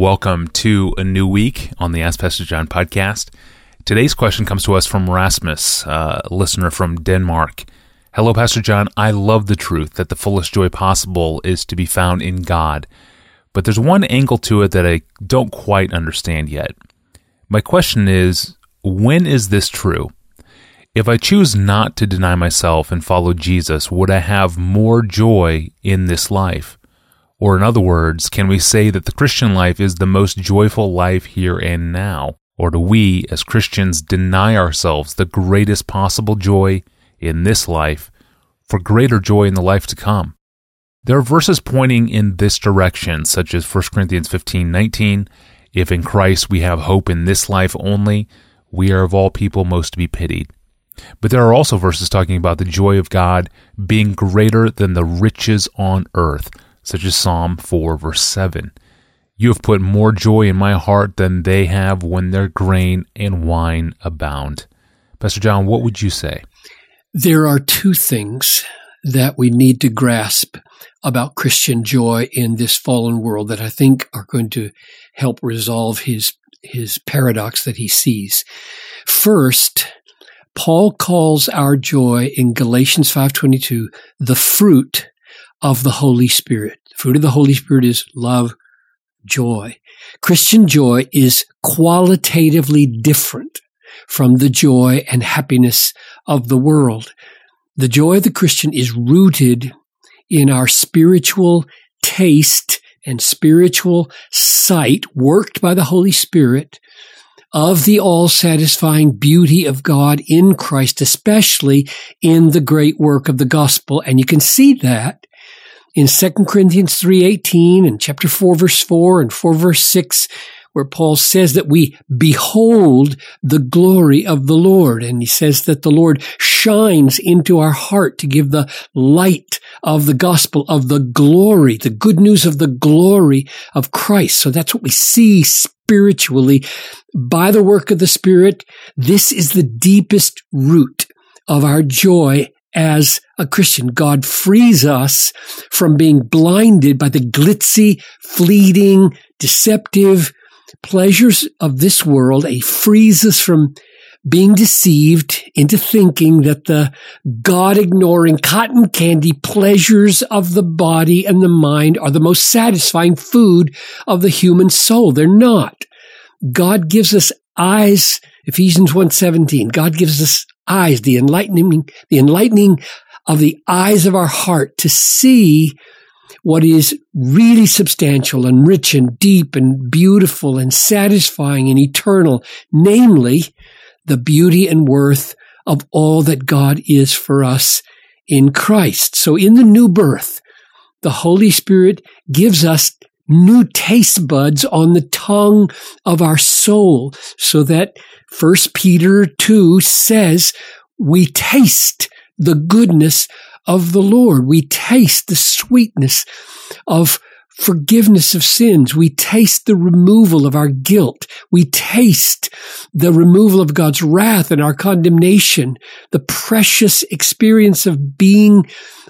welcome to a new week on the Ask Pastor John podcast. Today's question comes to us from Rasmus, a listener from Denmark. Hello, Pastor John. I love the truth that the fullest joy possible is to be found in God, but there's one angle to it that I don't quite understand yet. My question is when is this true? If I choose not to deny myself and follow Jesus, would I have more joy in this life? Or, in other words, can we say that the Christian life is the most joyful life here and now? Or do we, as Christians, deny ourselves the greatest possible joy in this life for greater joy in the life to come? There are verses pointing in this direction, such as 1 Corinthians 15 19. If in Christ we have hope in this life only, we are of all people most to be pitied. But there are also verses talking about the joy of God being greater than the riches on earth, such as Psalm 4, verse 7. You have put more joy in my heart than they have when their grain and wine abound. Pastor John, what would you say? There are two things that we need to grasp about Christian joy in this fallen world that I think are going to help resolve his his paradox that he sees. First, Paul calls our joy in Galatians 5:22 the fruit of the Holy Spirit. Fruit of the Holy Spirit is love, joy. Christian joy is qualitatively different from the joy and happiness of the world. The joy of the Christian is rooted in our spiritual taste and spiritual sight worked by the Holy Spirit of the all satisfying beauty of God in Christ, especially in the great work of the gospel. And you can see that in 2 Corinthians 3.18 and chapter 4 verse 4 and 4 verse 6 where Paul says that we behold the glory of the Lord. And he says that the Lord shines into our heart to give the light of the gospel of the glory, the good news of the glory of Christ. So that's what we see spiritually by the work of the Spirit. This is the deepest root of our joy as a Christian. God frees us from being blinded by the glitzy, fleeting, deceptive pleasures of this world. He frees us from being deceived into thinking that the God ignoring cotton candy pleasures of the body and the mind are the most satisfying food of the human soul. They're not. God gives us eyes, Ephesians 1:17. God gives us eyes, the enlightening, the enlightening of the eyes of our heart to see what is really substantial and rich and deep and beautiful and satisfying and eternal, namely the beauty and worth of all that God is for us in Christ. So in the new birth, the Holy Spirit gives us new taste buds on the tongue of our soul so that First Peter 2 says we taste the goodness of the Lord. We taste the sweetness of forgiveness of sins. We taste the removal of our guilt. We taste the removal of God's wrath and our condemnation, the precious experience of being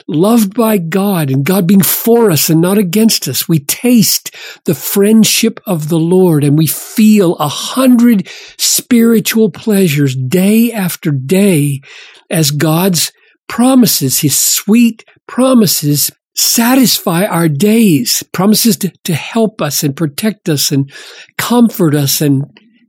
loved by God and God being for us and not against us. We taste the friendship of the Lord and we feel a hundred spiritual pleasures day after day as God's promises, his sweet promises satisfy our days, promises to, to help us and protect us and comfort us and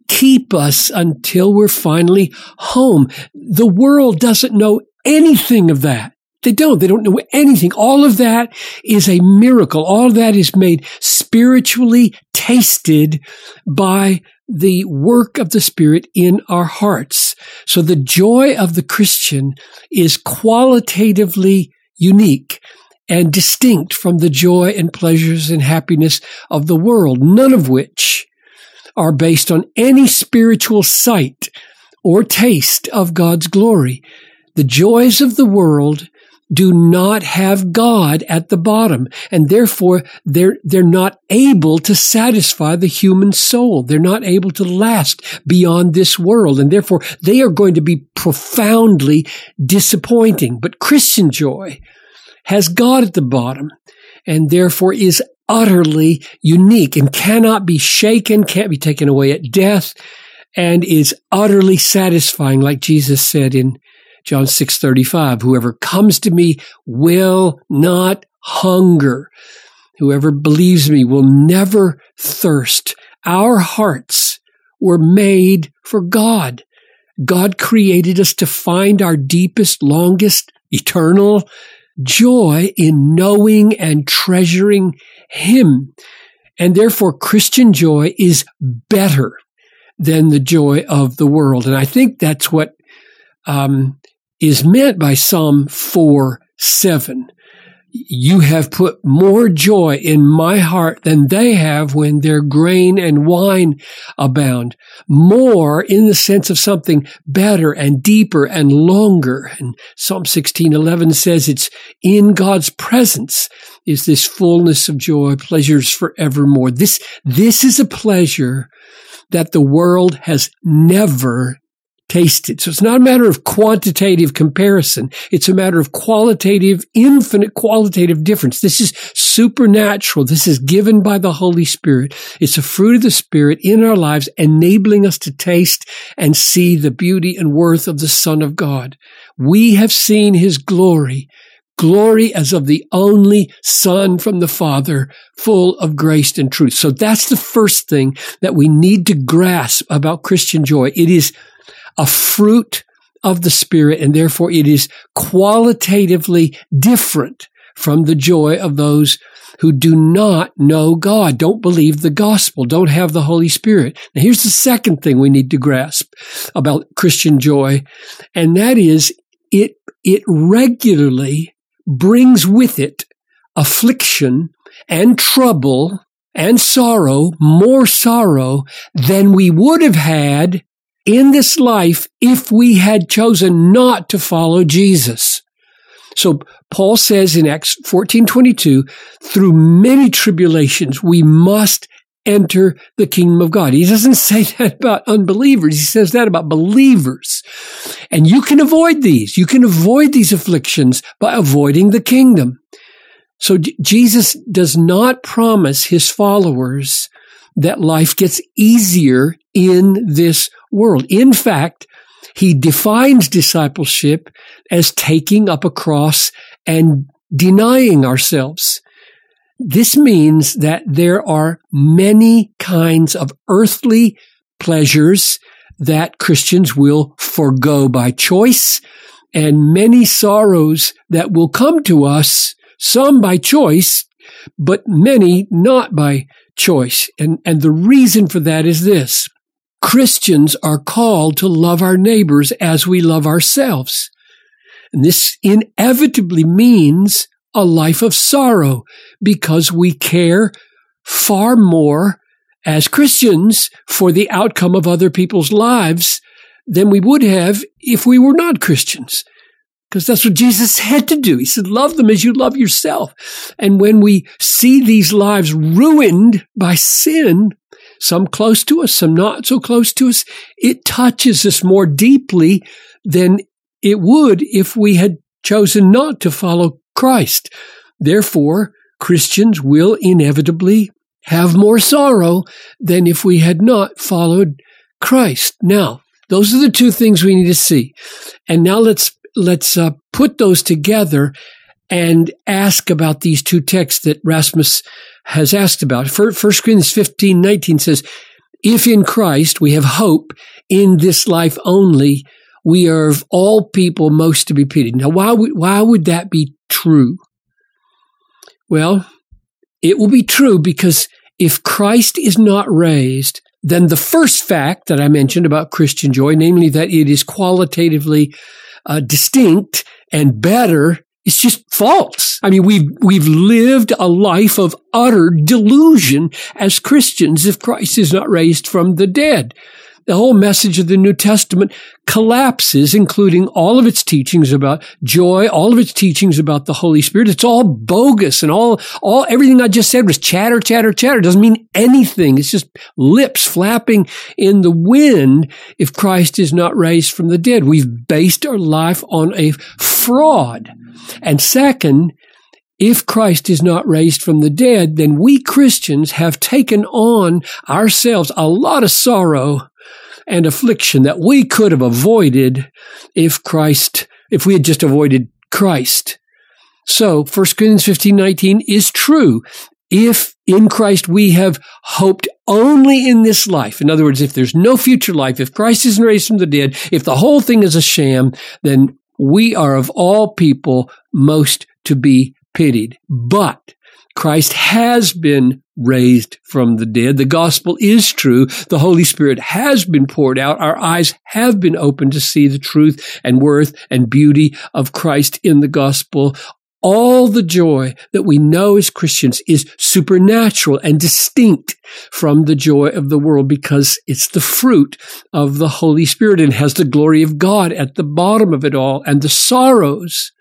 keep us until we're finally home. The world doesn't know anything of that. They don't. They don't know anything. All of that is a miracle. All of that is made spiritually tasted by the work of the Spirit in our hearts. So the joy of the Christian is qualitatively unique and distinct from the joy and pleasures and happiness of the world, none of which are based on any spiritual sight or taste of God's glory. The joys of the world do not have God at the bottom. And therefore, they're, they're not able to satisfy the human soul. They're not able to last beyond this world. And therefore, they are going to be profoundly disappointing. But Christian joy has God at the bottom and therefore is utterly unique and cannot be shaken, can't be taken away at death, and is utterly satisfying, like Jesus said in John 6:35, whoever comes to me will not hunger. Whoever believes me will never thirst. Our hearts were made for God. God created us to find our deepest, longest, eternal joy in knowing and treasuring Him. And therefore, Christian joy is better than the joy of the world. And I think that's what um, is meant by Psalm 4 7 you have put more joy in my heart than they have when their grain and wine abound. More in the sense of something better and deeper and longer. And Psalm 16:11 says it's in God's presence is this fullness of joy, pleasures forevermore. This, this is a pleasure that the world has never tasted. So it's not a matter of quantitative comparison. It's a matter of qualitative, infinite qualitative difference. This is supernatural. This is given by the Holy Spirit. It's a fruit of the Spirit in our lives, enabling us to taste and see the beauty and worth of the Son of God. We have seen his glory glory as of the only Son from the Father, full of grace and truth. So that's the first thing that we need to grasp about Christian joy. It is a fruit of the Spirit, and therefore it is qualitatively different from the joy of those who do not know God, don't believe the gospel, don't have the Holy Spirit. Now, here's the second thing we need to grasp about Christian joy, and that is it, it regularly brings with it affliction and trouble and sorrow, more sorrow than we would have had in this life if we had chosen not to follow Jesus. So Paul says in Acts 14:22, through many tribulations we must enter the kingdom of God. He doesn't say that about unbelievers. He says that about believers. And you can avoid these. You can avoid these afflictions by avoiding the kingdom. So Jesus does not promise his followers that life gets easier in this world. In fact, he defines discipleship as taking up a cross and denying ourselves. This means that there are many kinds of earthly pleasures that Christians will forego by choice and many sorrows that will come to us, some by choice, but many not by choice. And, and the reason for that is this. Christians are called to love our neighbors as we love ourselves. And this inevitably means a life of sorrow because we care far more as Christians for the outcome of other people's lives than we would have if we were not Christians. Because that's what Jesus had to do. He said, love them as you love yourself. And when we see these lives ruined by sin, some close to us, some not so close to us, it touches us more deeply than it would if we had chosen not to follow Christ. Therefore, Christians will inevitably have more sorrow than if we had not followed Christ. Now, those are the two things we need to see. And now let's let's uh, put those together and ask about these two texts that Rasmus has asked about. First Corinthians 15, 19 says, if in Christ we have hope in this life only, we are of all people most to be pitied. Now, why would, why would that be true? Well, it will be true because if Christ is not raised, then the first fact that I mentioned about Christian joy, namely that it is qualitatively uh, distinct and better it's just false. I mean, we've, we've lived a life of utter delusion as Christians if Christ is not raised from the dead the whole message of the New Testament collapses, including all of its teachings about joy, all of its teachings about the Holy Spirit. It's all bogus and all, all, everything I just said was chatter, chatter, chatter. It doesn't mean anything. It's just lips flapping in the wind if Christ is not raised from the dead. We've based our life on a fraud. And second, if Christ is not raised from the dead, then we Christians have taken on ourselves a lot of sorrow and affliction that we could have avoided if Christ, if we had just avoided Christ. So 1 Corinthians 15, 19 is true. If in Christ we have hoped only in this life, in other words, if there's no future life, if Christ isn't raised from the dead, if the whole thing is a sham, then we are of all people most to be pitied. But Christ has been raised from the dead. The gospel is true. The Holy Spirit has been poured out. Our eyes have been opened to see the truth and worth and beauty of Christ in the gospel. All the joy that we know as Christians is supernatural and distinct from the joy of the world because it's the fruit of the Holy Spirit and has the glory of God at the bottom of it all. And the sorrows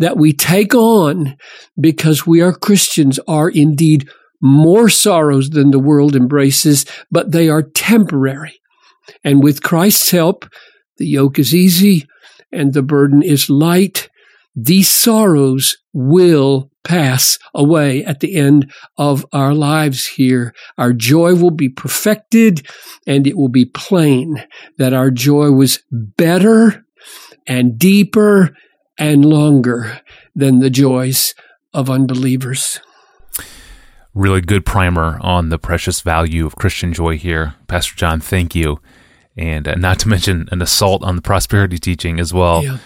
that we take on because we are Christians are indeed more sorrows than the world embraces, but they are temporary. And with Christ's help, the yoke is easy and the burden is light. These sorrows will pass away at the end of our lives here. Our joy will be perfected and it will be plain that our joy was better and deeper and longer than the joys of unbelievers. Really good primer on the precious value of Christian joy here. Pastor John, thank you. And uh, not to mention an assault on the prosperity teaching as well. Yeah.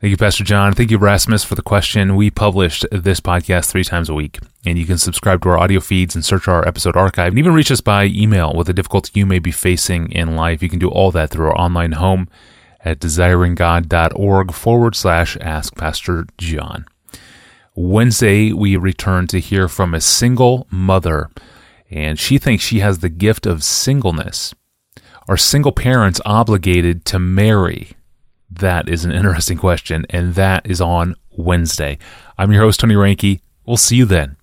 Thank you, Pastor John. Thank you, Rasmus, for the question. We published this podcast three times a week, and you can subscribe to our audio feeds and search our episode archive, and even reach us by email with the difficulty you may be facing in life. You can do all that through our online home at desiringgod.org forward slash ask Pastor John. Wednesday, we return to hear from a single mother, and she thinks she has the gift of singleness. Are single parents obligated to marry? That is an interesting question, and that is on Wednesday. I'm your host, Tony Reinke. We'll see you then.